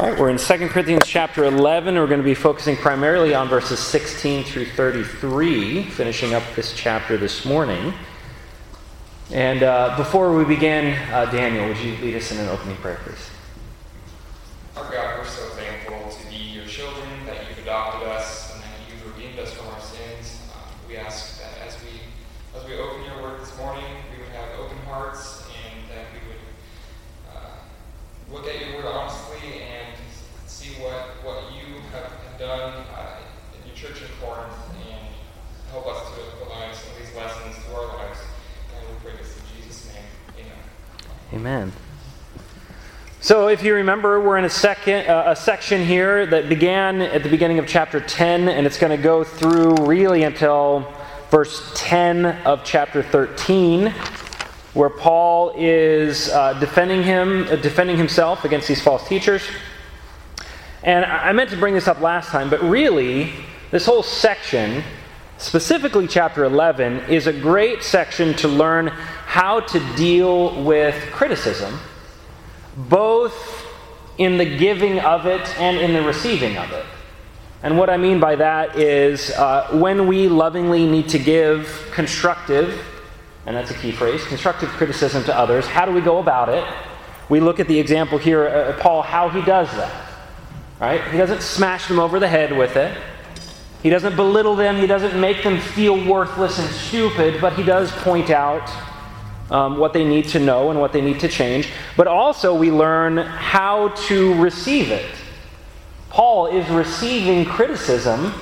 All right, we're in 2 Corinthians chapter 11. We're going to be focusing primarily on verses 16 through 33, finishing up this chapter this morning. And uh, before we begin, uh, Daniel, would you lead us in an opening prayer, please? Our God, we're so thankful to be your children, that you've adopted us, Amen. So, if you remember, we're in a second uh, a section here that began at the beginning of chapter 10, and it's going to go through really until verse 10 of chapter 13, where Paul is uh, defending him, uh, defending himself against these false teachers. And I meant to bring this up last time, but really, this whole section, specifically chapter 11, is a great section to learn how to deal with criticism, both in the giving of it and in the receiving of it. And what I mean by that is uh, when we lovingly need to give constructive, and that's a key phrase, constructive criticism to others, how do we go about it? We look at the example here, uh, Paul, how he does that. Right? He doesn't smash them over the head with it. He doesn't belittle them. He doesn't make them feel worthless and stupid, but he does point out um, what they need to know and what they need to change, but also we learn how to receive it. Paul is receiving criticism,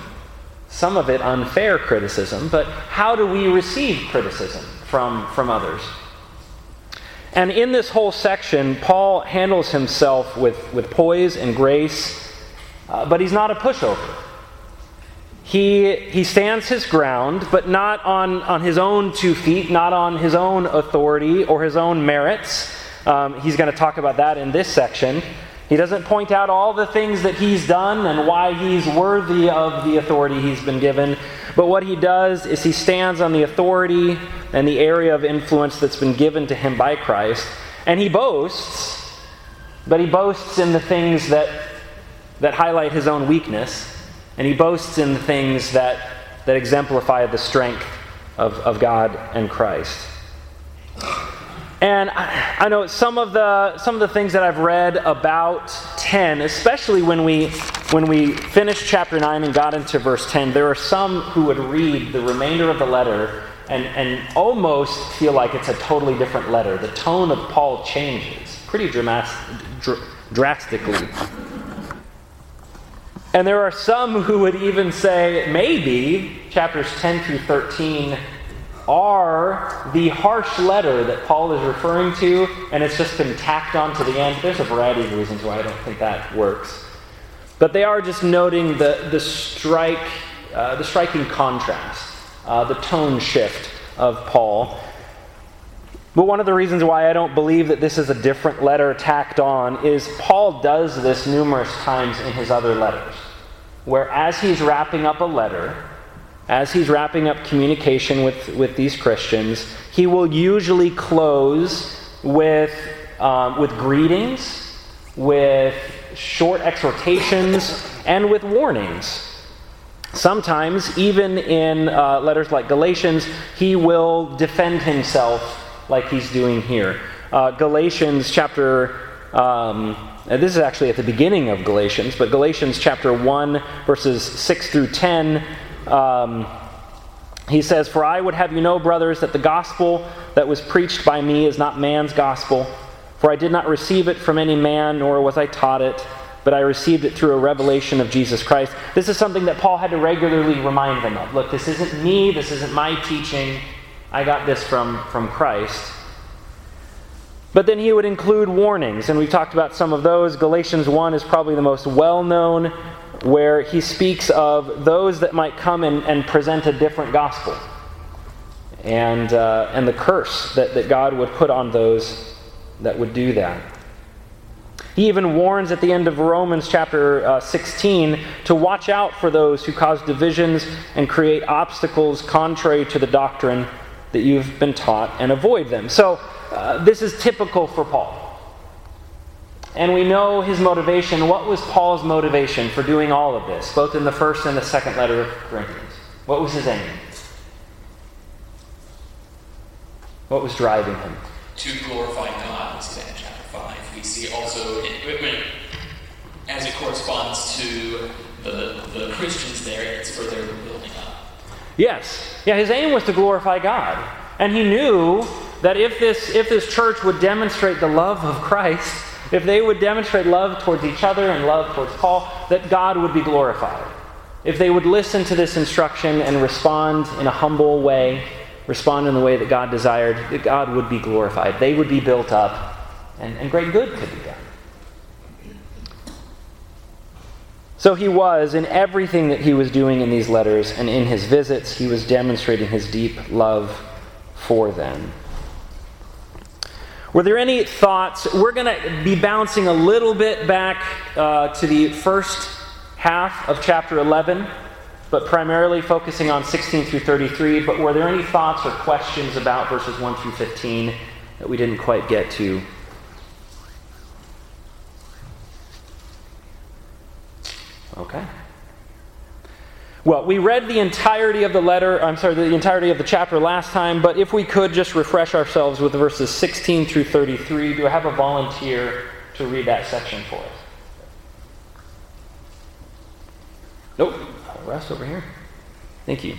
some of it unfair criticism, but how do we receive criticism from, from others? And in this whole section, Paul handles himself with, with poise and grace, uh, but he's not a pushover. He, he stands his ground, but not on, on his own two feet, not on his own authority or his own merits. Um, he's going to talk about that in this section. He doesn't point out all the things that he's done and why he's worthy of the authority he's been given. But what he does is he stands on the authority and the area of influence that's been given to him by Christ. And he boasts, but he boasts in the things that, that highlight his own weakness and he boasts in the things that, that exemplify the strength of, of God and Christ. And I, I, know some of the some of the things that I've read about 10, especially when we when we finished chapter 9 and got into verse 10, there are some who would read the remainder of the letter and, and almost feel like it's a totally different letter. The tone of Paul changes pretty dramatic, dr- drastically. And there are some who would even say maybe chapters 10 through 13 are the harsh letter that Paul is referring to, and it's just been tacked on to the end. There's a variety of reasons why I don't think that works. But they are just noting the, the, strike, uh, the striking contrast, uh, the tone shift of Paul. But one of the reasons why I don't believe that this is a different letter tacked on is Paul does this numerous times in his other letters, where as he's wrapping up a letter, as he's wrapping up communication with, with these Christians, he will usually close with, um, with greetings, with short exhortations, and with warnings. Sometimes, even in uh, letters like Galatians, he will defend himself like he's doing here. Uh, Galatians chapter, um, this is actually at the beginning of Galatians, but Galatians chapter 1, verses 6 through 10, um, he says, For I would have you know, brothers, that the gospel that was preached by me is not man's gospel. For I did not receive it from any man, nor was I taught it, but I received it through a revelation of Jesus Christ. This is something that Paul had to regularly remind them of. Look, this isn't me, this isn't my teaching. I got this from, from Christ. But then he would include warnings, and we've talked about some of those. Galatians 1 is probably the most well known, where he speaks of those that might come and, and present a different gospel and, uh, and the curse that, that God would put on those that would do that. He even warns at the end of Romans chapter uh, 16 to watch out for those who cause divisions and create obstacles contrary to the doctrine that you've been taught and avoid them. So, uh, this is typical for Paul. and we know his motivation. What was Paul's motivation for doing all of this, both in the first and the second letter of Corinthians? What was his aim? What was driving him? To glorify God, we see that in chapter 5. We see also, as it corresponds to the, the Christians there, and it's for their building up. Yes. Yeah, his aim was to glorify God. And he knew that if this, if this church would demonstrate the love of Christ, if they would demonstrate love towards each other and love towards Paul, that God would be glorified. If they would listen to this instruction and respond in a humble way, respond in the way that God desired, that God would be glorified. They would be built up, and, and great good could be done. So he was, in everything that he was doing in these letters and in his visits, he was demonstrating his deep love for them. Were there any thoughts? We're going to be bouncing a little bit back uh, to the first half of chapter 11, but primarily focusing on 16 through 33. But were there any thoughts or questions about verses 1 through 15 that we didn't quite get to? Okay. Well, we read the entirety of the letter, I'm sorry, the entirety of the chapter last time, but if we could just refresh ourselves with verses 16 through 33, do I have a volunteer to read that section for us? Nope. I'll rest over here. Thank you.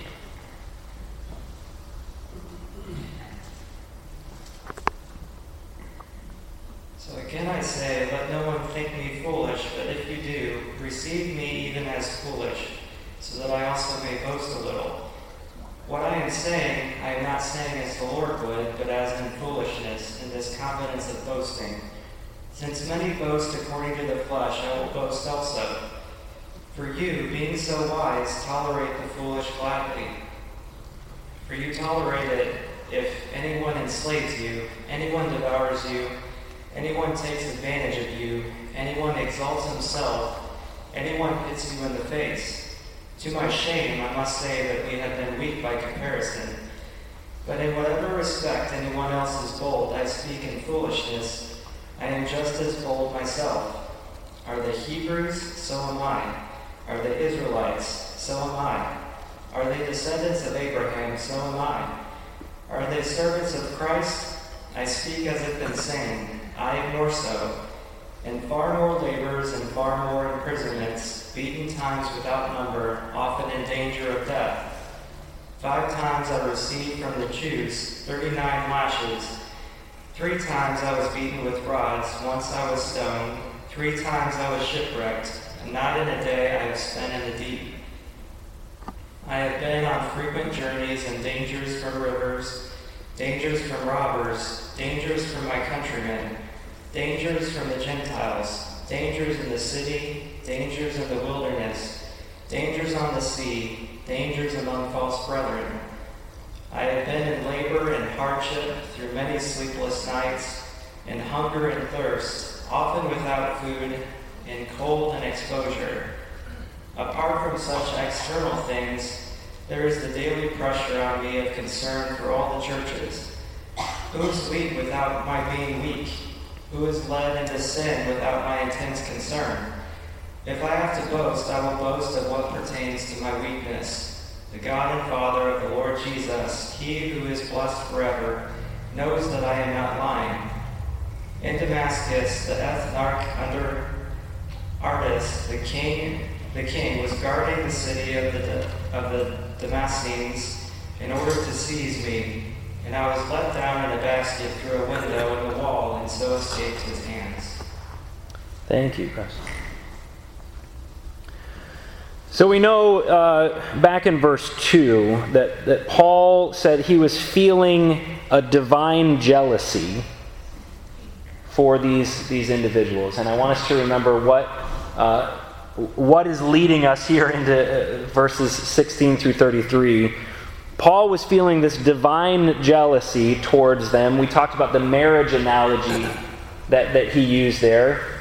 So again I say, let no one think me foolish, but if you do, receive me even as foolish that I also may boast a little. What I am saying, I am not saying as the Lord would, but as in foolishness, in this confidence of boasting. Since many boast according to the flesh, I will boast also. For you, being so wise, tolerate the foolish gladly. For you tolerate it if anyone enslaves you, anyone devours you, anyone takes advantage of you, anyone exalts himself, anyone hits you in the face. To my shame, I must say that we have been weak by comparison. But in whatever respect anyone else is bold, I speak in foolishness. I am just as bold myself. Are the Hebrews? So am I. Are the Israelites? So am I. Are they descendants of Abraham? So am I. Are they servants of Christ? I speak as if insane. I more so. And far more labors and far more imprisonments, beaten times without number, often in danger of death. Five times I received from the Jews 39 lashes. Three times I was beaten with rods. Once I was stoned. Three times I was shipwrecked. And not in a day I have spent in the deep. I have been on frequent journeys and dangers from rivers, dangers from robbers, dangers from my countrymen dangers from the Gentiles, dangers in the city, dangers in the wilderness, dangers on the sea, dangers among false brethren. I have been in labor and hardship through many sleepless nights, in hunger and thirst, often without food, in cold and exposure. Apart from such external things, there is the daily pressure on me of concern for all the churches. Who is weak without my being weak? who is led into sin without my intense concern. If I have to boast, I will boast of what pertains to my weakness. The God and Father of the Lord Jesus, he who is blessed forever, knows that I am not lying. In Damascus, the ethnarch under Aretas, the king, the king was guarding the city of the, of the Damascenes in order to seize me and I was let down in a basket through a window in the wall and so escaped his hands. Thank you, Preston. So we know uh, back in verse 2 that, that Paul said he was feeling a divine jealousy for these, these individuals. And I want us to remember what, uh, what is leading us here into uh, verses 16 through 33 Paul was feeling this divine jealousy towards them. We talked about the marriage analogy that, that he used there.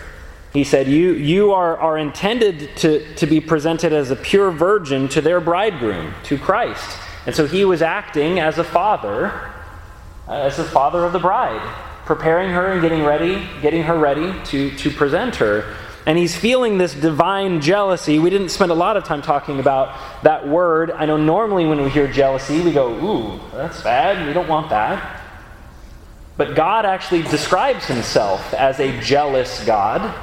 He said, You, you are, are intended to, to be presented as a pure virgin to their bridegroom, to Christ. And so he was acting as a father, uh, as a father of the bride, preparing her and getting ready, getting her ready to, to present her. And he's feeling this divine jealousy. We didn't spend a lot of time talking about that word. I know normally when we hear jealousy, we go, ooh, that's bad. We don't want that. But God actually describes himself as a jealous God.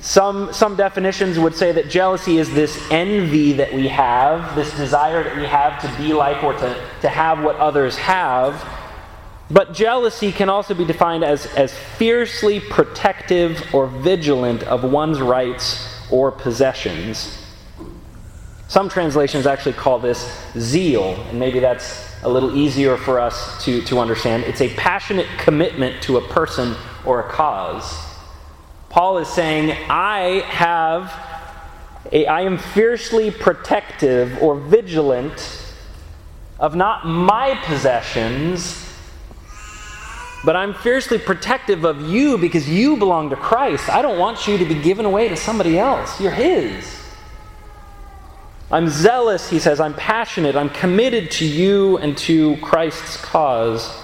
Some, some definitions would say that jealousy is this envy that we have, this desire that we have to be like or to, to have what others have. But jealousy can also be defined as, as fiercely protective or vigilant of one's rights or possessions. Some translations actually call this zeal, and maybe that's a little easier for us to, to understand. It's a passionate commitment to a person or a cause. Paul is saying, I have, a, I am fiercely protective or vigilant of not my possessions, but I'm fiercely protective of you because you belong to Christ. I don't want you to be given away to somebody else. You're His. I'm zealous, he says. I'm passionate. I'm committed to you and to Christ's cause.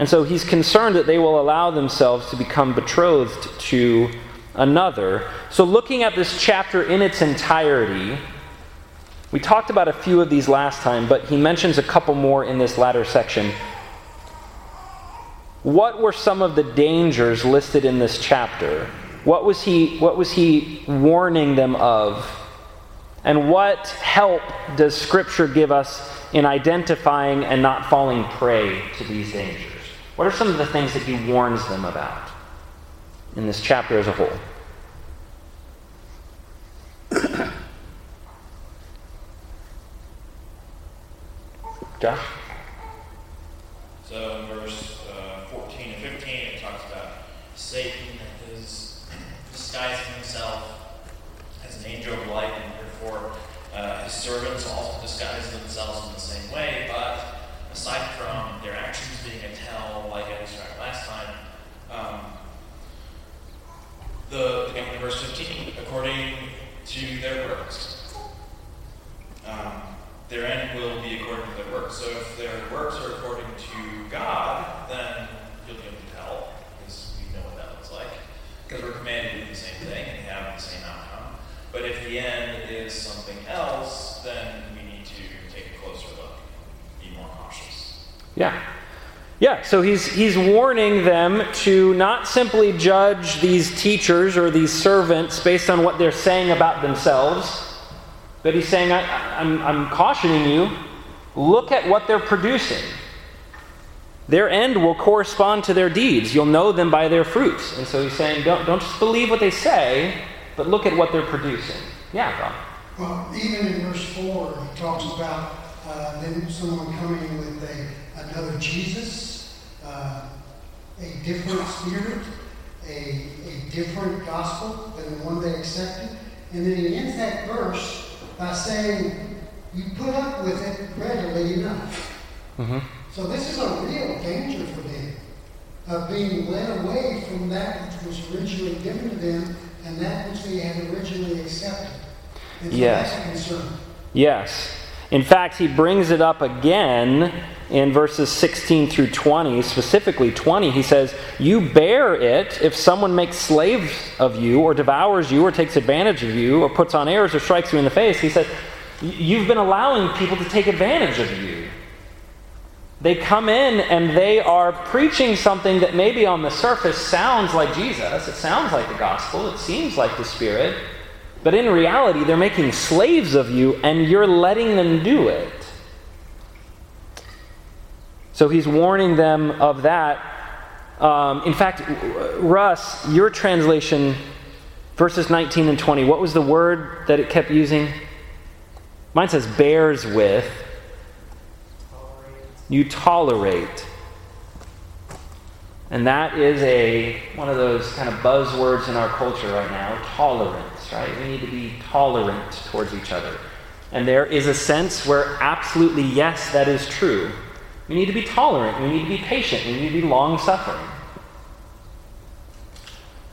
And so he's concerned that they will allow themselves to become betrothed to another. So, looking at this chapter in its entirety, we talked about a few of these last time, but he mentions a couple more in this latter section. What were some of the dangers listed in this chapter? What was he, what was he warning them of? And what help does Scripture give us in identifying and not falling prey to these dangers? What are some of the things that he warns them about in this chapter as a whole? Josh? So in verse uh, 14 and 15, it talks about Satan is disguising himself as an angel of light, and therefore uh, his servants also disguise themselves in the same way. But aside from their actions being a tell, like I described last time, um, the, verse 15, according to their works. Um, their end will be according to their works. So if their works are according to God, then you'll be able to tell, because we know what that looks like. Because we're commanded to do the same thing and have the same outcome. But if the end is something else, then we need to take a closer look, be more cautious. Yeah. Yeah, so he's, he's warning them to not simply judge these teachers or these servants based on what they're saying about themselves, but he's saying, I, I'm, I'm cautioning you, look at what they're producing. Their end will correspond to their deeds. You'll know them by their fruits. And so he's saying, don't, don't just believe what they say, but look at what they're producing. Yeah, Rob. Well, even in verse 4, he talks about uh, then someone coming with a, another Jesus, uh, a different spirit, a, a different gospel than the one they accepted. And then he ends that verse by saying, You put up with it readily enough. Mm-hmm. So this is a real danger for them of being led away from that which was originally given to them and that which they had originally accepted. And so Yes. that's a concern. Yes. In fact, he brings it up again in verses 16 through 20, specifically 20. He says, You bear it if someone makes slaves of you, or devours you, or takes advantage of you, or puts on airs, or strikes you in the face. He said, You've been allowing people to take advantage of you. They come in and they are preaching something that maybe on the surface sounds like Jesus, it sounds like the gospel, it seems like the Spirit, but in reality, they're making slaves of you and you're letting them do it. So he's warning them of that. Um, in fact, Russ, your translation, verses 19 and 20, what was the word that it kept using? Mine says bears with. You tolerate. And that is a one of those kind of buzzwords in our culture right now, tolerance, right? We need to be tolerant towards each other. And there is a sense where absolutely yes, that is true. We need to be tolerant, we need to be patient, we need to be long suffering.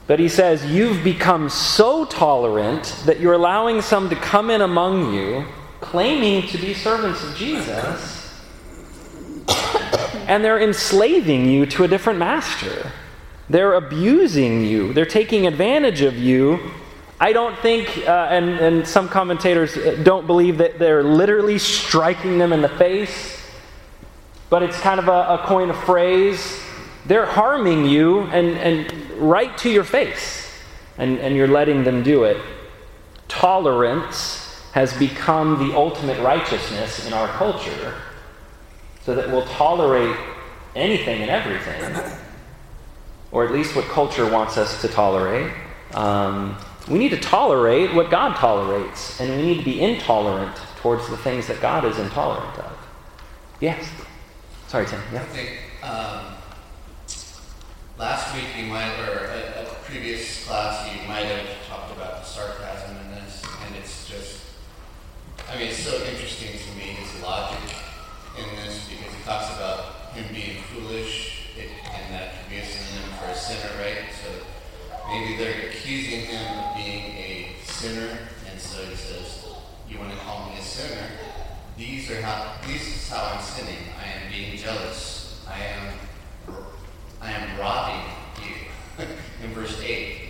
But he says, You've become so tolerant that you're allowing some to come in among you, claiming to be servants of Jesus, and they're enslaving you to a different master. They're abusing you, they're taking advantage of you. I don't think, uh, and, and some commentators don't believe that they're literally striking them in the face, but it's kind of a, a coin of phrase. They're harming you and, and right to your face, and, and you're letting them do it. Tolerance has become the ultimate righteousness in our culture, so that we'll tolerate anything and everything, or at least what culture wants us to tolerate. Um, we need to tolerate what God tolerates, and we need to be intolerant towards the things that God is intolerant of. Yes. Sorry, Tim. Yeah. I think um, last week you might, or a, a previous class, you might have talked about the sarcasm in this, and it's just, I mean, it's so interesting to me his logic in this because he talks about him being foolish, it, and that could be a synonym for a sinner, right? So maybe they're accusing him of being a sinner, and so he says, "You want to call me a sinner? These are how. This is how I'm sinning. I am being jealous. I am, I am robbing you." in verse eight,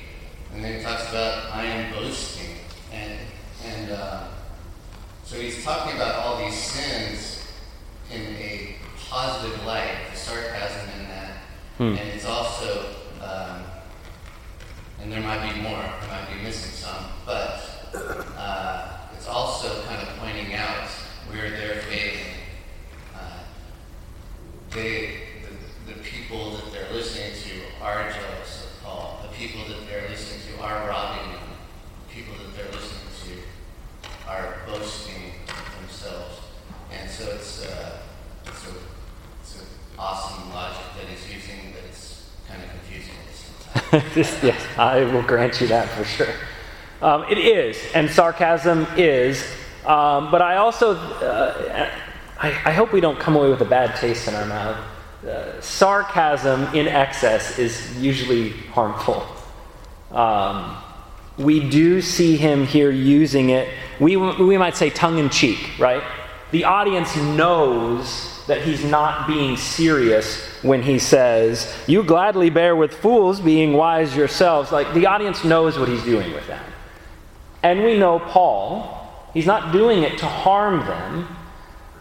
and then he talks about I am boasting, and and uh, so he's talking about all these sins in a positive light, the sarcasm in that, Hmm. and it's also. Um, and there might be more, I might be missing some, but uh, it's also kind of pointing out where they're failing. Uh, they, the, the people that they're listening to are jealous of Paul. The people that they're listening to are robbing him. The people that they're listening to are boasting themselves. And so it's, uh, it's, a, it's an awesome logic that he's using, it's kind of confusing at the same. yes, I will grant you that for sure. Um, it is, and sarcasm is, um, but I also, uh, I, I hope we don't come away with a bad taste in our mouth. Uh, sarcasm in excess is usually harmful. Um, we do see him here using it, we, we might say tongue in cheek, right? The audience knows that he's not being serious when he says, You gladly bear with fools, being wise yourselves. Like the audience knows what he's doing with that. And we know Paul, he's not doing it to harm them,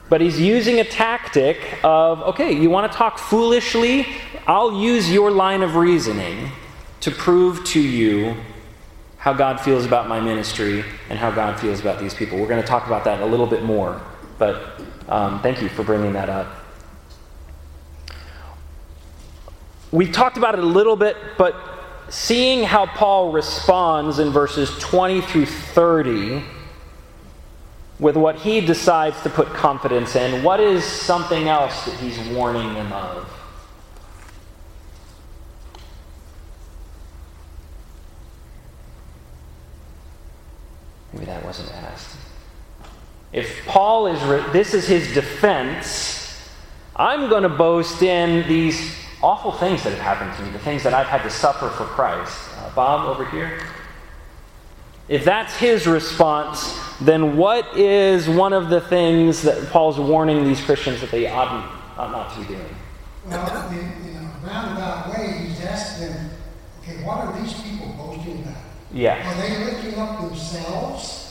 but he's using a tactic of, okay, you want to talk foolishly? I'll use your line of reasoning to prove to you how God feels about my ministry and how God feels about these people. We're going to talk about that a little bit more, but um, thank you for bringing that up. We talked about it a little bit, but seeing how Paul responds in verses 20 through 30 with what he decides to put confidence in, what is something else that he's warning them of? Maybe that wasn't asked. If Paul is, re- this is his defense, I'm going to boast in these awful things that have happened to me, the things that I've had to suffer for Christ. Uh, Bob, over here. If that's his response, then what is one of the things that Paul's warning these Christians that they ought, ought not to be doing? Well, in, in a roundabout way, he's asking them, okay, what are these people boasting about? Yes. Are they lifting up themselves?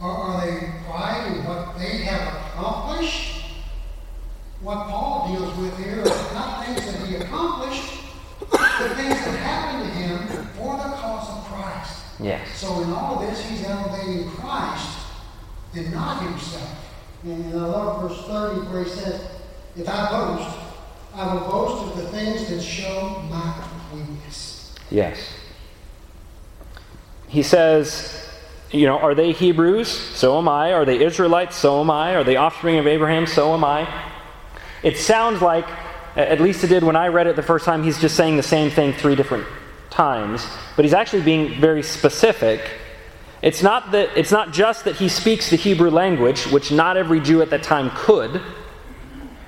Or are they pride in what they have accomplished? What Paul deals with here is not things that he accomplished, but things that happened to him for the cause of Christ. Yes. So in all of this, he's elevating Christ and not himself. And I love verse 30 where he says, If I boast, I will boast of the things that show my weakness. Yes. He says, you know, are they Hebrews? So am I. Are they Israelites? So am I. Are they offspring of Abraham? So am I. It sounds like, at least it did when I read it the first time, he's just saying the same thing three different times, but he's actually being very specific. It's not that it's not just that he speaks the Hebrew language, which not every Jew at that time could.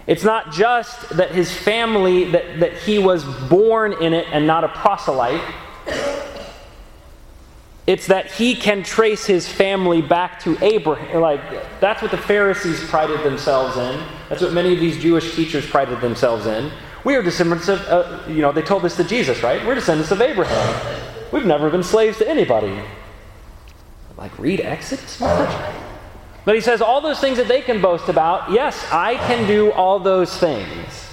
It's not just that his family that, that he was born in it and not a proselyte. It's that he can trace his family back to Abraham. Like that's what the Pharisees prided themselves in That's what many of these Jewish teachers prided themselves in. We are descendants of, uh, you know, they told this to Jesus, right? We're descendants of Abraham. We've never been slaves to anybody. Like, read Exodus? But he says all those things that they can boast about, yes, I can do all those things.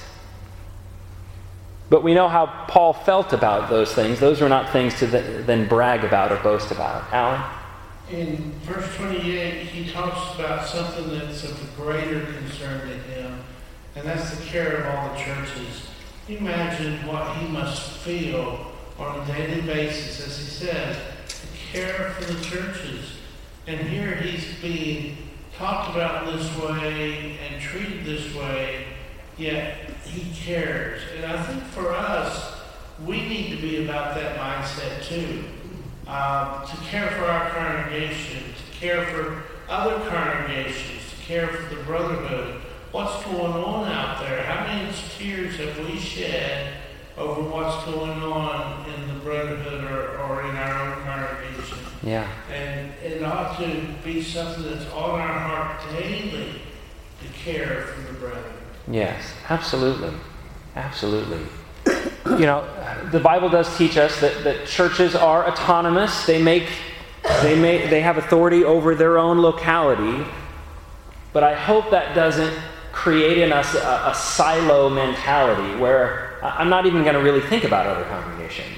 But we know how Paul felt about those things. Those were not things to then brag about or boast about. Alan? In verse 28, he talks about something that's of greater concern to him, and that's the care of all the churches. Imagine what he must feel on a daily basis, as he says, to care for the churches. And here he's being talked about this way and treated this way, yet he cares. And I think for us, we need to be about that mindset too. Uh, to care for our congregation, to care for other congregations, to care for the brotherhood. What's going on out there? How many tears have we shed over what's going on in the brotherhood or, or in our own congregation? Yeah. And it ought to be something that's on our heart daily to care for the brethren. Yes, absolutely. Absolutely. You know, the Bible does teach us that, that churches are autonomous. They make they may they have authority over their own locality. But I hope that doesn't create in us a, a silo mentality where I'm not even going to really think about other congregations.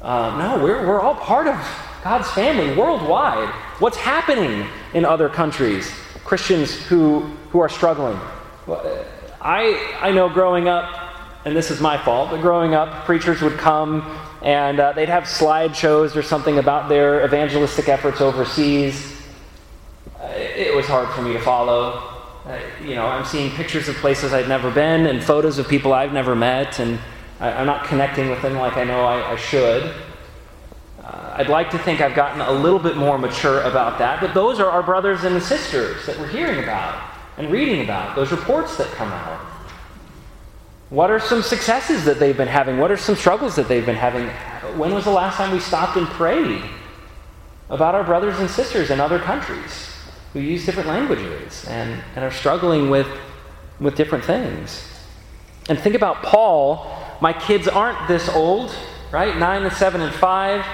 Uh, no, we're, we're all part of God's family worldwide. What's happening in other countries? Christians who, who are struggling. I, I know growing up, and this is my fault, but growing up, preachers would come and uh, they'd have slideshows or something about their evangelistic efforts overseas. Uh, it was hard for me to follow. Uh, you know, I'm seeing pictures of places I've never been and photos of people I've never met, and I, am not connecting with them like I know I, I should. Uh, I'd like to think I've gotten a little bit more mature about that, but those are our brothers and sisters that we're hearing about and reading about, those reports that come out. What are some successes that they've been having? What are some struggles that they've been having? When was the last time we stopped and prayed about our brothers and sisters in other countries who use different languages and, and are struggling with, with different things? And think about Paul. My kids aren't this old, right? Nine and seven and five.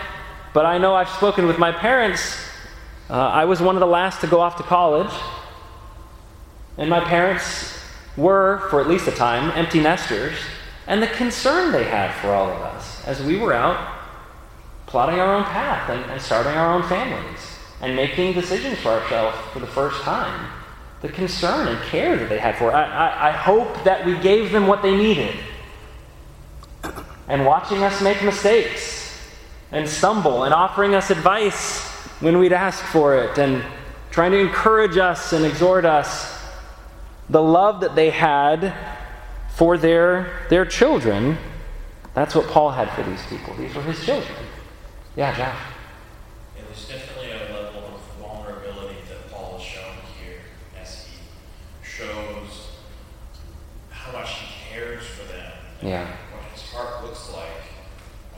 But I know I've spoken with my parents. Uh, I was one of the last to go off to college. And my parents were, for at least a time, empty nesters, and the concern they had for all of us as we were out plotting our own path and, and starting our own families and making decisions for ourselves for the first time. The concern and care that they had for it. I, I, I hope that we gave them what they needed. And watching us make mistakes and stumble and offering us advice when we'd ask for it and trying to encourage us and exhort us the love that they had for their, their children, that's what Paul had for these people. These were his children. Yeah, Josh. Yeah, there's definitely a level of vulnerability that Paul has shown here as he shows how much he cares for them. Yeah. What his heart looks like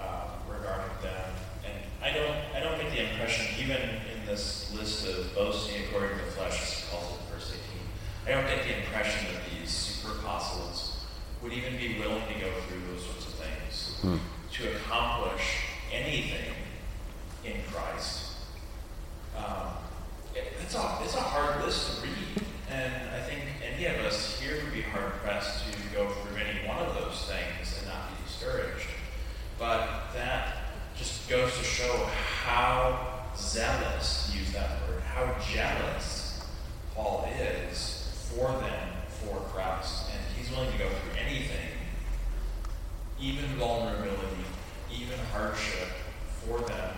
uh, regarding them. And I don't, I don't get the impression, even in this list of boasting according to the flesh, as he calls it in verse 18, I don't get the impression that these super apostles would even be willing to go through those sorts of things Hmm. to accomplish anything in Christ. Um, it- it's, a, it's a hard list to read, and I think any of us here would be hard pressed to go through any one of those things and not be discouraged. But that just goes to show how zealous, use that word, how jealous Paul is for them, for Christ. And he's willing to go through anything, even vulnerability, even hardship for them.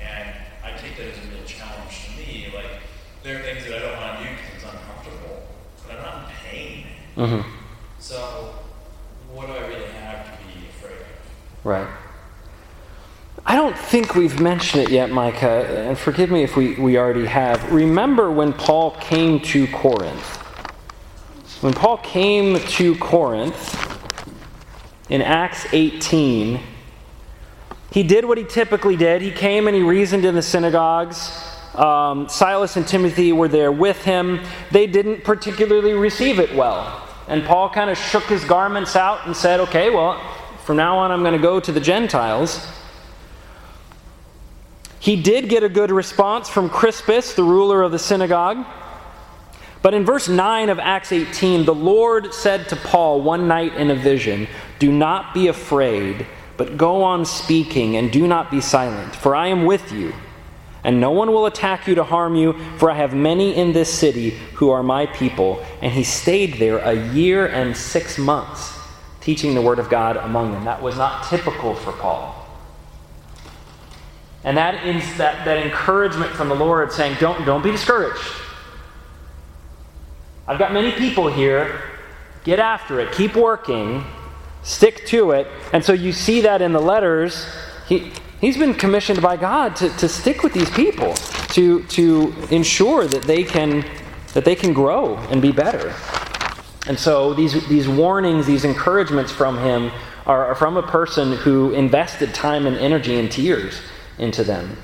And I take that as a real challenge to me. Like, there are things that I don't want to do because it's uncomfortable, but I'm not in pain. Mm-hmm. So, what do I really have to be afraid of? Right. I don't think we've mentioned it yet, Micah, and forgive me if we, we already have. Remember when Paul came to Corinth? When Paul came to Corinth in Acts 18, he did what he typically did. He came and he reasoned in the synagogues. Um, Silas and Timothy were there with him, they didn't particularly receive it well. And Paul kind of shook his garments out and said, okay, well, from now on I'm going to go to the Gentiles. He did get a good response from Crispus, the ruler of the synagogue. But in verse 9 of Acts 18, the Lord said to Paul one night in a vision, Do not be afraid, but go on speaking, and do not be silent, for I am with you. And no one will attack you to harm you, for I have many in this city who are my people. And he stayed there a year and six months, teaching the word of God among them. That was not typical for Paul. And that, is, that, that encouragement from the Lord saying, don't, don't be discouraged. I've got many people here. Get after it. Keep working. Stick to it. And so you see that in the letters. He, he's been commissioned by God to, to stick with these people, to, to ensure that they, can, that they can grow and be better. And so these, these warnings, these encouragements from him are, from a person who invested time and energy and tears into them.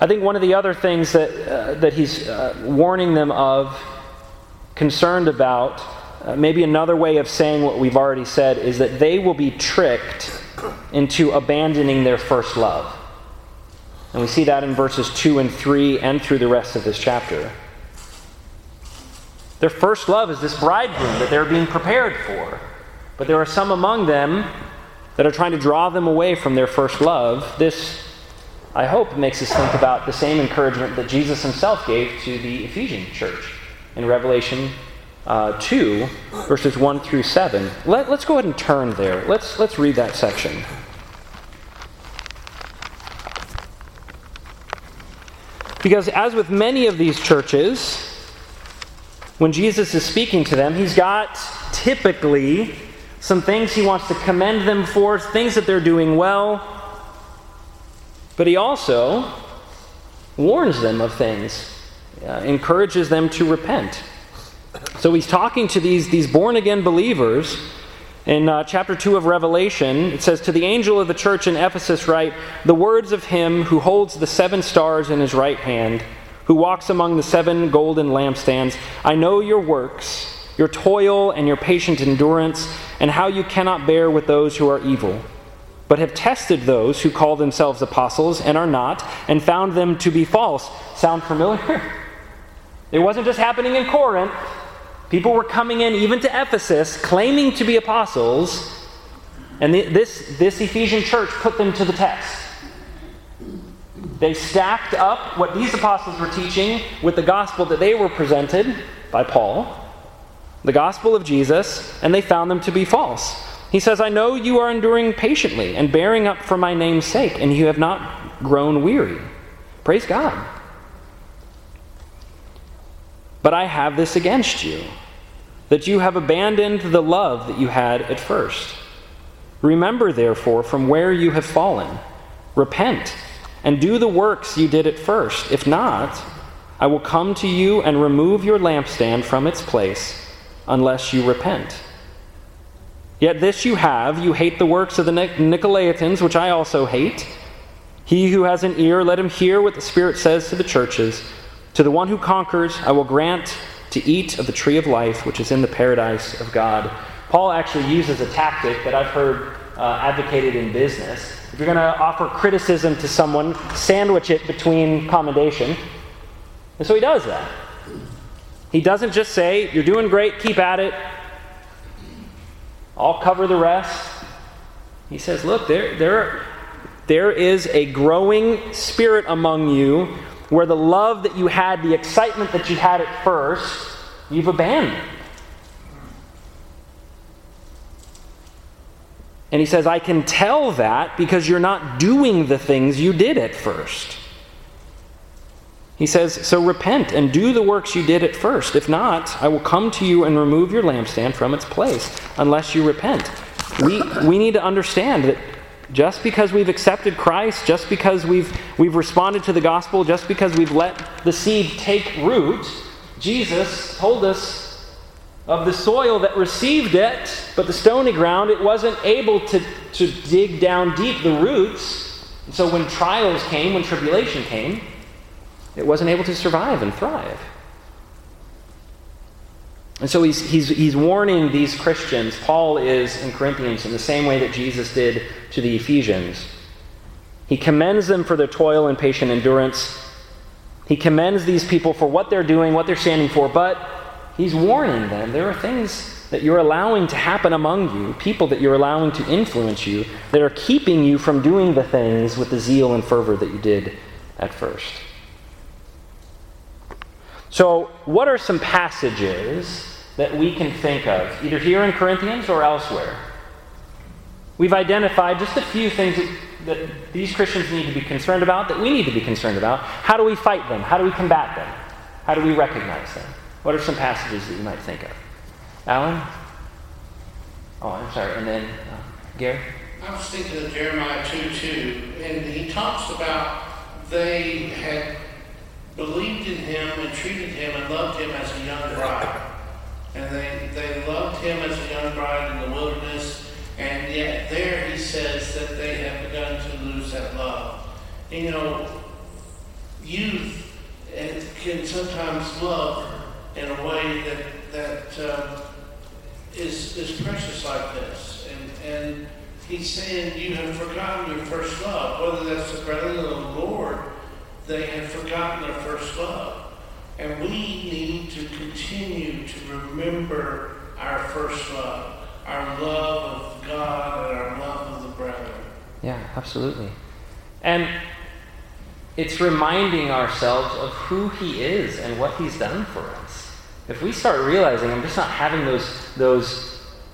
I think one of the other things that, uh, that he's uh, warning them of, concerned about, uh, maybe another way of saying what we've already said, is that they will be tricked into abandoning their first love. And we see that in verses 2 and 3 and through the rest of this chapter. Their first love is this bridegroom that they're being prepared for. But there are some among them that are trying to draw them away from their first love. This, I hope, makes us think about the same encouragement that Jesus himself gave to the Ephesian church in Revelation uh, 2, verses 1 through 7. Let, let's go ahead and turn there. Let's, let's read that section. Because, as with many of these churches, when Jesus is speaking to them, he's got typically some things he wants to commend them for, things that they're doing well. But he also warns them of things, uh, encourages them to repent. So he's talking to these, these born again believers. In uh, chapter 2 of Revelation, it says, To the angel of the church in Ephesus, write, The words of him who holds the seven stars in his right hand, who walks among the seven golden lampstands. I know your works your toil and your patient endurance, and how you cannot bear with those who are evil, but have tested those who call themselves apostles and are not, and found them to be false. Sound familiar? It wasn't just happening in Corinth. People were coming in, even to Ephesus, claiming to be apostles, and this, this Ephesian church put them to the test. They stacked up what these apostles were teaching with the gospel that they were presented by Paul the gospel of Jesus, and they found them to be false. He says, I know you are enduring patiently and bearing up for my name's sake, and you have not grown weary. Praise God. But I have this against you, that you have abandoned the love that you had at first. Remember, therefore, from where you have fallen. Repent and do the works you did at first. If not, I will come to you and remove your lampstand from its place unless you repent. Yet this you have you hate the works of the Nicolaitans, which I also hate. He who has an ear, let him hear what the Spirit says to the churches. To the one who conquers, I will grant to eat of the tree of life, which is in the paradise of God. Paul actually uses a tactic that I've heard uh, advocated in business. If you're going to offer criticism to someone, sandwich it between commendation. And so he does that. He doesn't just say, You're doing great, keep at it. I'll cover the rest. He says, Look, there, there, there is a growing spirit among you where the love that you had, the excitement that you had at first, you've abandoned. And he says, I can tell that because you're not doing the things you did at first. He says, So repent and do the works you did at first. If not, I will come to you and remove your lampstand from its place, unless you repent. We, we need to understand that just because we've accepted Christ, just because we've, we've responded to the gospel, just because we've let the seed take root, Jesus told us of the soil that received it, but the stony ground, it wasn't able to, to dig down deep the roots. And so when trials came, when tribulation came, It wasn't able to survive and thrive. And so he's, he's, he's warning these Christians. Paul is in Corinthians in the same way that Jesus did to the Ephesians. He commends them for their toil and patient endurance. He commends these people for what they're doing, what they're standing for, but he's warning them there are things that you're allowing to happen among you, people that you're allowing to influence you, that are keeping you from doing the things with the zeal and fervor that you did at first. So, what are some passages that we can think of, either here in Corinthians or elsewhere. We've identified just a few things that, that, these Christians need to be concerned about, that we need to be concerned about. How do we fight them? How do we combat them? How do we recognize them? What are some passages that you might think of? Alan? Oh, I'm sorry. And then uh, Gary? I was thinking of Jeremiah 2 2, and he talks about they had believed in him and treated him and loved him as a young bride. And they, they loved him as a young bride in the wilderness. And yet there he says that they have begun to lose that love. You know, youth can sometimes love in a way that, that um, is is precious like this. And, and he's saying you have forgotten your first love. Whether that's the brethren of the Lord, they have forgotten their first love. And we need to continue to remember our first love, our love of God and our love of the brethren. Yeah, absolutely. And it's reminding ourselves of who He is and what He's done for us. If we start realizing I'm just not having those, those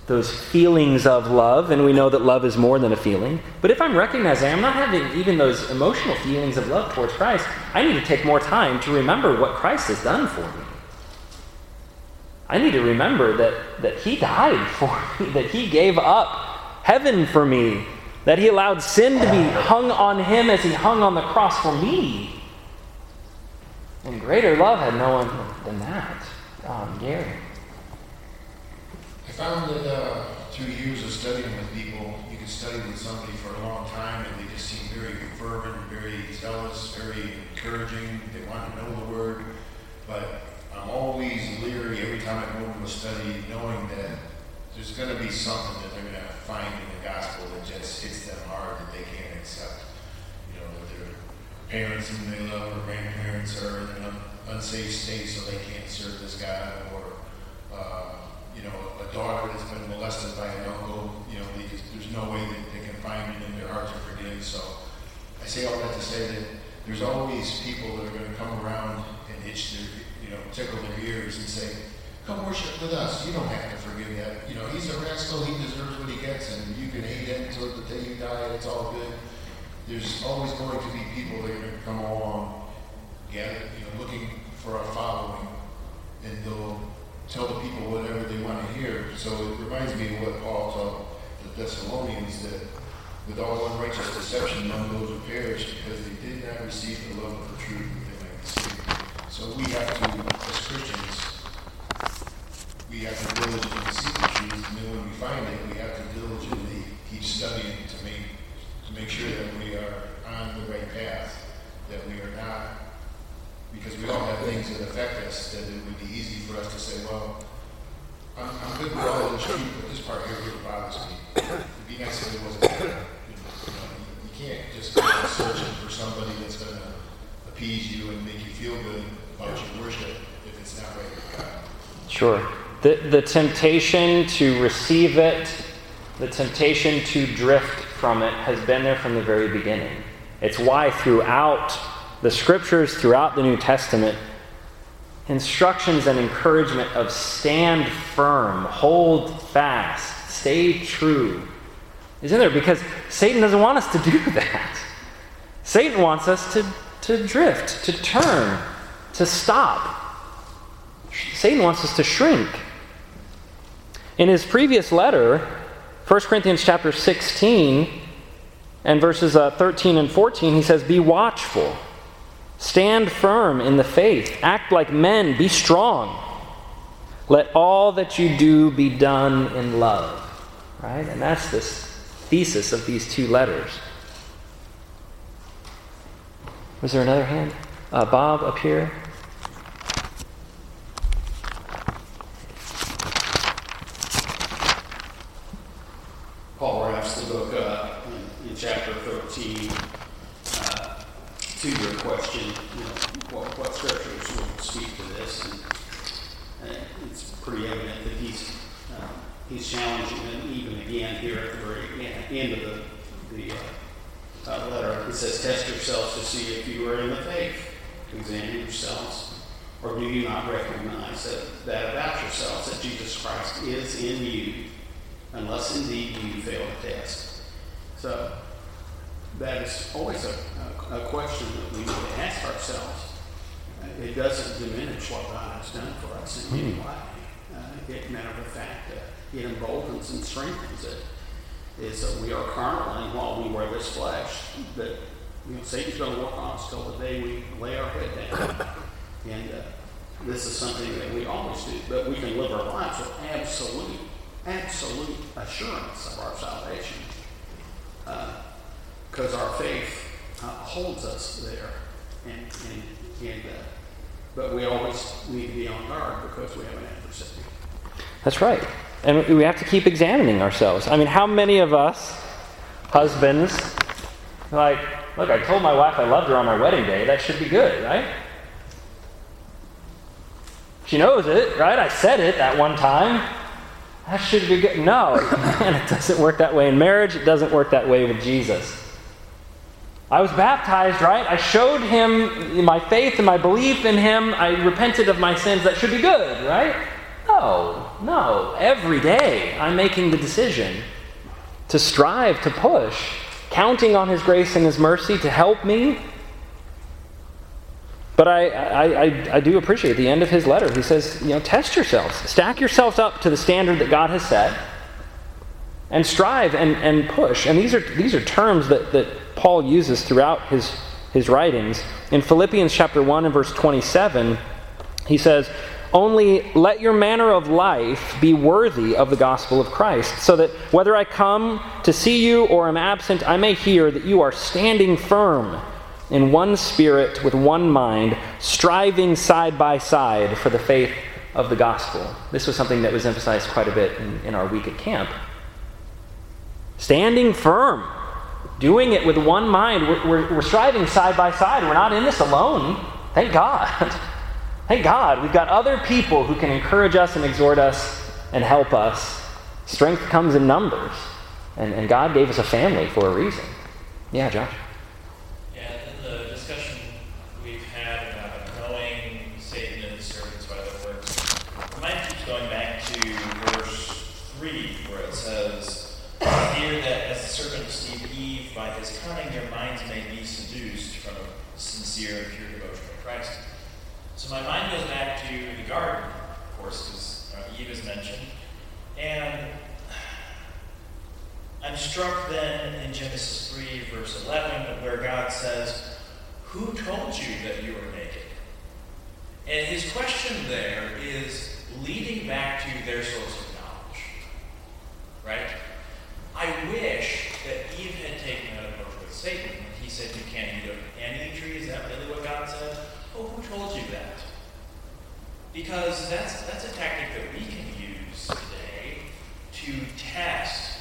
those feelings of love, and we know that love is more than a feeling. But if I'm recognizing I'm not having even those emotional feelings of love towards Christ, I need to take more time to remember what Christ has done for me. I need to remember that, that He died for me, that He gave up heaven for me, that He allowed sin to be hung on Him as He hung on the cross for me. And greater love had no one than that. Um, Gary I found that uh, through years of studying with people, you can study with somebody for a long time and they just seem very fervent, very zealous, very encouraging. They want to know the Word. But I'm always leery every time I go into a study, knowing that there's going to be something that they're going to find in the gospel that just hits them hard that they can't accept. You know, their parents whom they love or grandparents are in an unsafe state so they can't serve this God or uh, you know, a daughter that's been molested by an uncle, you know, just, there's no way that they can find it in their heart to forgive. So I say all that to say that there's always people that are going to come around and itch their, you know, tickle their ears and say, come worship with us. You don't have to forgive that. You know, he's a rascal. He deserves what he gets, and you can hate him until the day you die. It's all good. There's always going to be people that are going to come along, gather, you know, looking for a following, and they'll tell the people whatever they want to hear. So it reminds me of what Paul told the Thessalonians that with all unrighteous deception none of those who perish because they did not receive the love of the truth that they might. So we have to, as Christians, we have to diligently seek the truth, and then when we find it, we have to diligently keep studying to make to make sure that we are on the right path, that we are not because we all have things that affect us that it would be easy for us to say, well, I'm, I'm good with all the truth, but this part here really bothers me. It'd be nice if it wasn't there. You, you, can't just go searching for somebody that's going to appease you and make you feel good worship if it's not right with God. Sure. The, the temptation to receive it, the temptation to drift from it, has been there from the very beginning. It's why throughout the scriptures throughout the New Testament, instructions and encouragement of stand firm, hold fast, stay true is in there because Satan doesn't want us to do that. Satan wants us to, to drift, to turn, to stop. Satan wants us to shrink. In his previous letter, 1 Corinthians chapter 16 and verses uh, 13 and 14, he says, Be watchful. Stand firm in the faith. Act like men. Be strong. Let all that you do be done in love. Right? And that's this thesis of these two letters. Was there another hand? Uh, Bob, up here. The in, in chapter 13 uh, to your question, you know, what, what scriptures will speak to this. And, and it's pretty evident that he's, uh, he's challenging them even again here at the very end of the, the uh, uh, letter. He says, Test yourselves to see if you are in the faith. Examine yourselves. Or do you not recognize that, that about yourselves that Jesus Christ is in you? Unless indeed you fail the test. So that is always a, a, a question that we need to ask ourselves. It doesn't diminish what God has done for us in any way. Uh, it, matter of fact, uh, it emboldens and strengthens it. Is that we are carnal, and while we wear this flesh, that you know Satan's going to work on us till the day we lay our head down. And uh, this is something that we always do, but we can live our lives with absolute absolute assurance of our salvation because uh, our faith uh, holds us there. And, and, and uh, but we always need to be on guard because we have an adversary. That's right. And we have to keep examining ourselves. I mean, how many of us, husbands, like, look, I told my wife I loved her on our wedding day. That should be good, right? She knows it, right? I said it that one time. That should be good. No, man, it doesn't work that way in marriage. It doesn't work that way with Jesus. I was baptized, right? I showed him my faith and my belief in him. I repented of my sins. That should be good, right? No, no. Every day I'm making the decision to strive, to push, counting on his grace and his mercy to help me but I, I, I, I, do appreciate the end of his letter. He says, you know, test yourselves, stack yourselves up to the standard that God has set, and strive and, and push. And these are, these are terms that, that Paul uses throughout his, his writings. In Philippians chapter 1 and verse 27, he says, only let your manner of life be worthy of the gospel of Christ, so that whether I come to see you or am absent, I may hear that you are standing firm in one spirit, with one mind, striving side by side for the faith of the gospel. This was something that was emphasized quite a bit in, in our week at camp. Standing firm, doing it with one mind. We're, we're, we're striving side by side. We're not in this alone. Thank God. Thank God. We've got other people who can encourage us and exhort us and help us. Strength comes in numbers. And, and God gave us a family for a reason. Yeah, Josh. sincere and pure devotion to Christ. So my mind goes back to the garden, of course, because uh, Eve is mentioned. And I'm struck then in Genesis 3, verse 11, where God says, Who told you that you were naked? And his question there is leading back to their source of knowledge. Right? I wish that Eve had taken that approach with Satan he said you can't eat of any tree. Is that really what God said? Oh, who told you that? Because that's that's a tactic that we can use today to test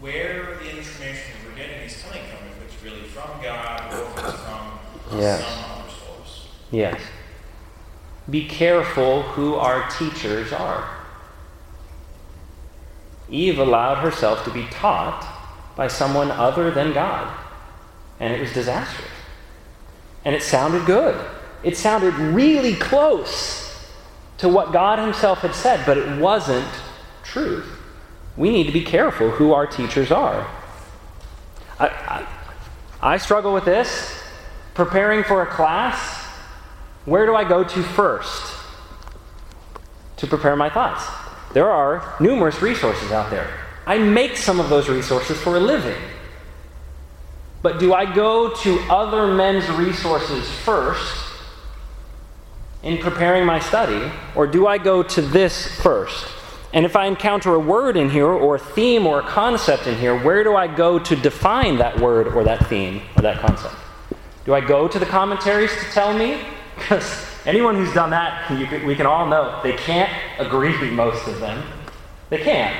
where the information that we're getting is coming from, if it's really from God or if it's from yes. some other source. Yes. Be careful who our teachers are. Eve allowed herself to be taught by someone other than God and it was disastrous. And it sounded good. It sounded really close to what God Himself had said, but it wasn't truth. We need to be careful who our teachers are. I, I, I struggle with this. Preparing for a class, where do I go to first to prepare my thoughts? There are numerous resources out there. I make some of those resources for a living. But do I go to other men's resources first in preparing my study, or do I go to this first? And if I encounter a word in here, or a theme, or a concept in here, where do I go to define that word, or that theme, or that concept? Do I go to the commentaries to tell me? Because anyone who's done that, can, we can all know they can't agree, most of them. They can't.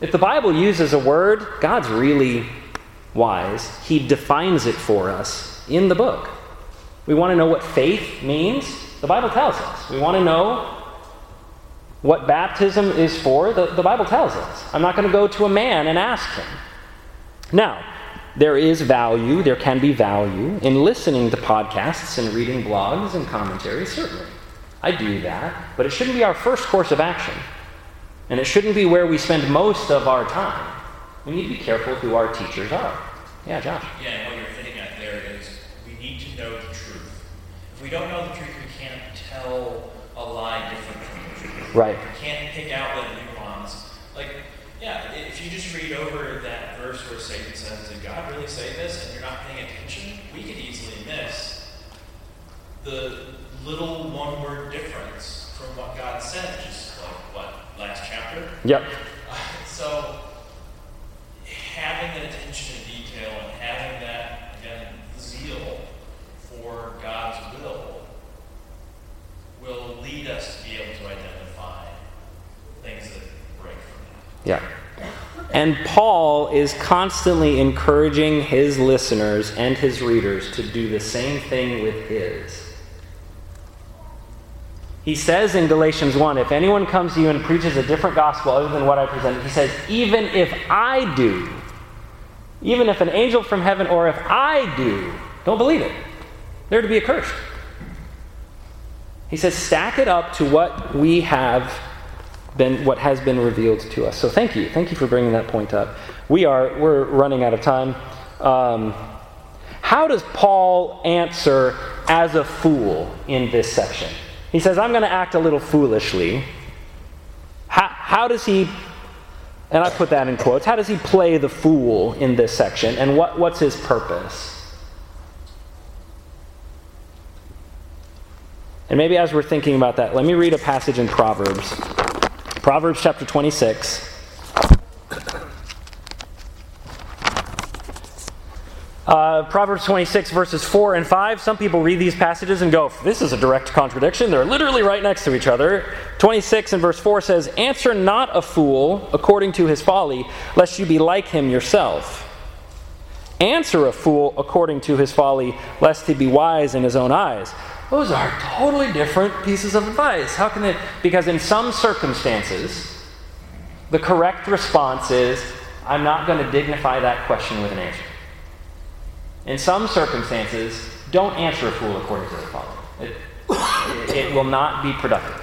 If the Bible uses a word, God's really wise. He defines it for us in the book. We want to know what faith means. The Bible tells us. We want to know what baptism is for. The, the Bible tells us. I'm not going to go to a man and ask him. Now, there is value, there can be value in listening to podcasts and reading blogs and commentaries, certainly. I do that, but it shouldn't be our first course of action. And it shouldn't be where we spend most of our time. We need to be careful who our teachers are. Yeah, Josh. Yeah, and what you're hitting at there is we need to know the truth. If we don't know the truth, we can't tell a lie different from the truth. Right. We can't pick out the nuance. Like, yeah, if you just read over that verse where Satan says, Did God really say this? and you're not paying attention, we could easily miss the little one word difference from what God said, just like, what, last chapter? Yep. so, having that attention to detail and having that, again, zeal for God's will will lead us to be able to identify things that break from that. Yeah. And Paul is constantly encouraging his listeners and his readers to do the same thing with his. He says in Galatians 1 if anyone comes to you and preaches a different gospel other than what I presented, he says, even if I do, even if an angel from heaven or if I do, don't believe it. They're to be accursed. He says, stack it up to what we have been what has been revealed to us. So thank you. Thank you for bringing that point up. We are we're running out of time. Um, how does Paul answer as a fool in this section? He says, I'm going to act a little foolishly. How, how does he, and I put that in quotes, how does he play the fool in this section, and what, what's his purpose? And maybe as we're thinking about that, let me read a passage in Proverbs. Proverbs chapter 26. Uh, Proverbs 26, verses 4 and 5. Some people read these passages and go, This is a direct contradiction. They're literally right next to each other. 26 and verse 4 says, Answer not a fool according to his folly, lest you be like him yourself. Answer a fool according to his folly, lest he be wise in his own eyes. Those are totally different pieces of advice. How can it? Because in some circumstances, the correct response is, I'm not going to dignify that question with an answer. In some circumstances, don't answer a fool according to the folly. It, it will not be productive.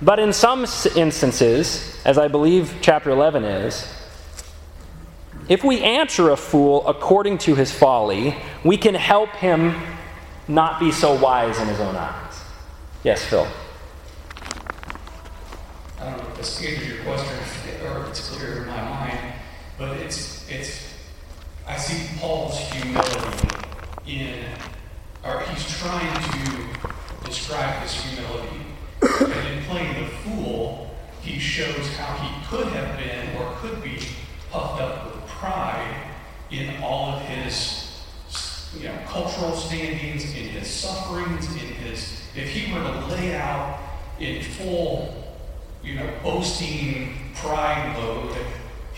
But in some instances, as I believe chapter 11 is, if we answer a fool according to his folly, we can help him not be so wise in his own eyes. Yes, Phil. I don't know if this answers your question or if it's clear in my mind, but it's it's I see Paul's humility in or he's trying to describe his humility. And in playing the fool, he shows how he could have been or could be puffed up with pride in all of his you know, cultural standings, in his sufferings, in his, if he were to lay out in full, you know, boasting pride load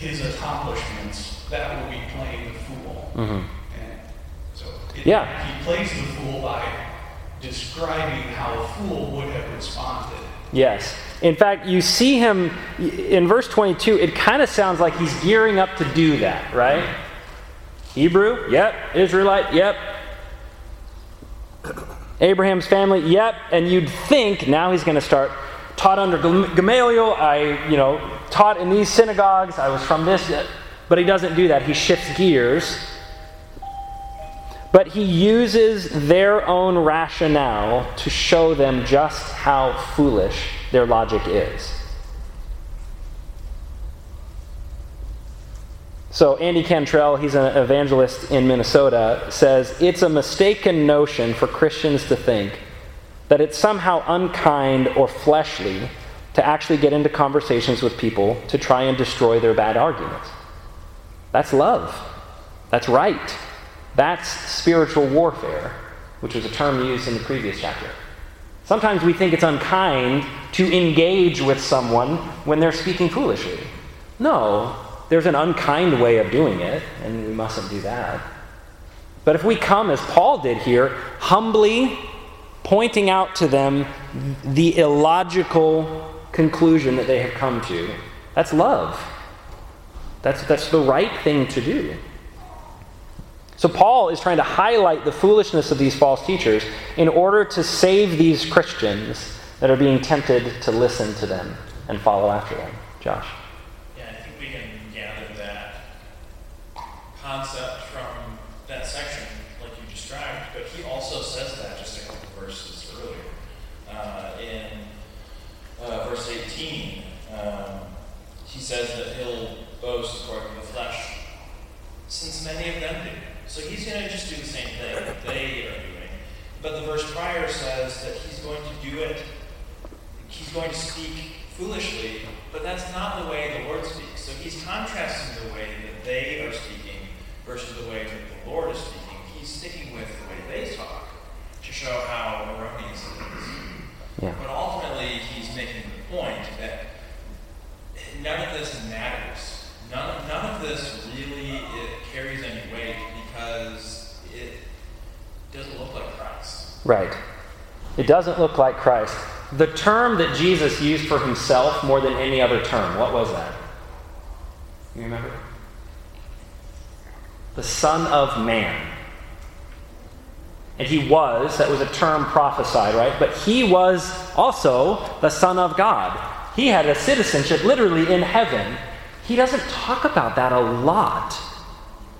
his accomplishments, that would be playing the fool. Mm-hmm. And so it, yeah. he plays the fool by describing how a fool would have responded. Yes. In fact, you see him in verse 22, it kind of sounds like he's gearing up to do that, right? Hebrew? Yep. Israelite? Yep. Abraham's family? Yep. And you'd think now he's going to start taught under Gamaliel. I, you know, taught in these synagogues. I was from this. But he doesn't do that. He shifts gears. But he uses their own rationale to show them just how foolish their logic is. So, Andy Cantrell, he's an evangelist in Minnesota, says it's a mistaken notion for Christians to think that it's somehow unkind or fleshly to actually get into conversations with people to try and destroy their bad arguments. That's love. That's right. That's spiritual warfare, which was a term used in the previous chapter. Sometimes we think it's unkind to engage with someone when they're speaking foolishly. No, there's an unkind way of doing it, and we mustn't do that. But if we come, as Paul did here, humbly pointing out to them the illogical conclusion that they have come to, that's love. That's, that's the right thing to do. So, Paul is trying to highlight the foolishness of these false teachers in order to save these Christians that are being tempted to listen to them and follow after them. Josh. Yeah, I think we can gather that concept from that section, like you described, but he also says that just a couple verses earlier. Uh, in uh, verse 18, um, he says that he'll boast according to the flesh, since many of them do. So he's going to just do the same thing that they are doing. But the verse prior says that he's going to do it, he's going to speak foolishly, but that's not the way the Lord speaks. So he's contrasting the way that they are speaking versus the way that the Lord is speaking. He's sticking with the way they talk to show how erroneous it is. Yeah. But ultimately, he's making the point that none of this matters. None, none of this really it carries any weight because it doesn't look like Christ. Right. It doesn't look like Christ. The term that Jesus used for himself more than any other term, what was that? You remember? The Son of Man. And he was, that was a term prophesied, right? But he was also the Son of God. He had a citizenship literally in heaven. He doesn't talk about that a lot.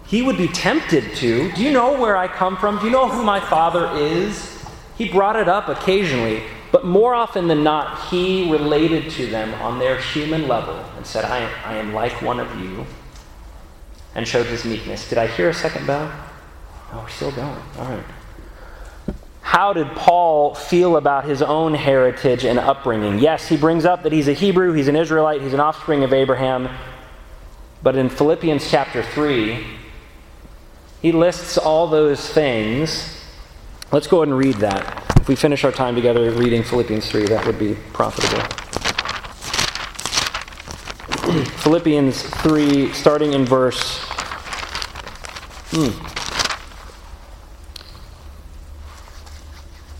He would be tempted to. Do you know where I come from? Do you know who my Father is? He brought it up occasionally, but more often than not, he related to them on their human level and said, I, I am like one of you, and showed his meekness. Did I hear a second bell? Oh, we're still going. All right. How did Paul feel about his own heritage and upbringing? Yes, he brings up that he's a Hebrew, he's an Israelite, he's an offspring of Abraham. But in Philippians chapter 3, he lists all those things. Let's go ahead and read that. If we finish our time together reading Philippians 3, that would be profitable. Philippians 3, starting in verse. Hmm.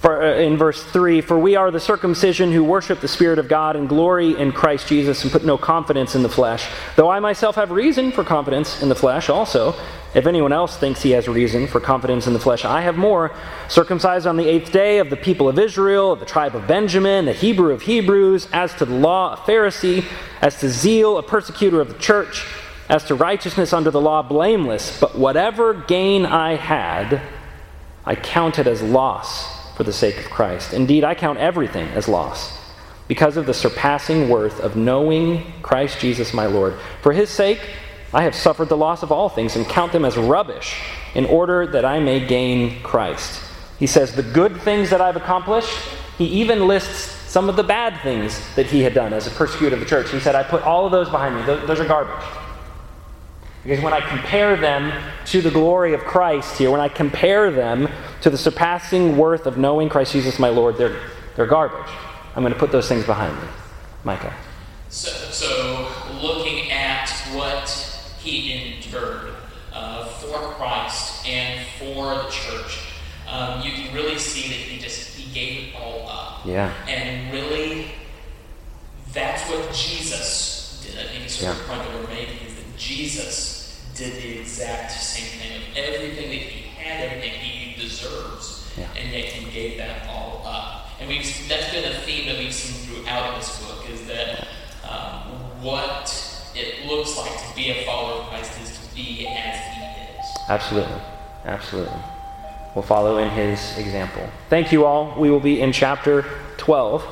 For, uh, in verse 3 For we are the circumcision who worship the Spirit of God and glory in Christ Jesus and put no confidence in the flesh, though I myself have reason for confidence in the flesh also. If anyone else thinks he has reason for confidence in the flesh, I have more. Circumcised on the eighth day of the people of Israel, of the tribe of Benjamin, the Hebrew of Hebrews, as to the law, a Pharisee, as to zeal, a persecutor of the church, as to righteousness under the law, blameless. But whatever gain I had, I counted as loss for the sake of Christ. Indeed, I count everything as loss because of the surpassing worth of knowing Christ Jesus my Lord. For his sake, I have suffered the loss of all things and count them as rubbish in order that I may gain Christ. He says, The good things that I've accomplished, he even lists some of the bad things that he had done as a persecutor of the church. He said, I put all of those behind me. Those are garbage. Because when I compare them to the glory of Christ here, when I compare them to the surpassing worth of knowing Christ Jesus my Lord, they're, they're garbage. I'm going to put those things behind me. Micah. So, so looking at what he endured uh, for Christ and for the church, um, you can really see that he just he gave it all up. Yeah. And really, that's what Jesus did. I think it's sort of the point that we're making Jesus did the exact same thing of everything that he had, everything he deserves, Yeah. and yet he gave that all up. And we've that's been a theme that we've seen throughout this book is that um, what it looks like to be a follower of Christ is to be as he is. Absolutely. Absolutely. We'll follow in his example. Thank you all. We will be in chapter 12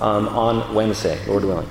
um, on Wednesday, Lord willing.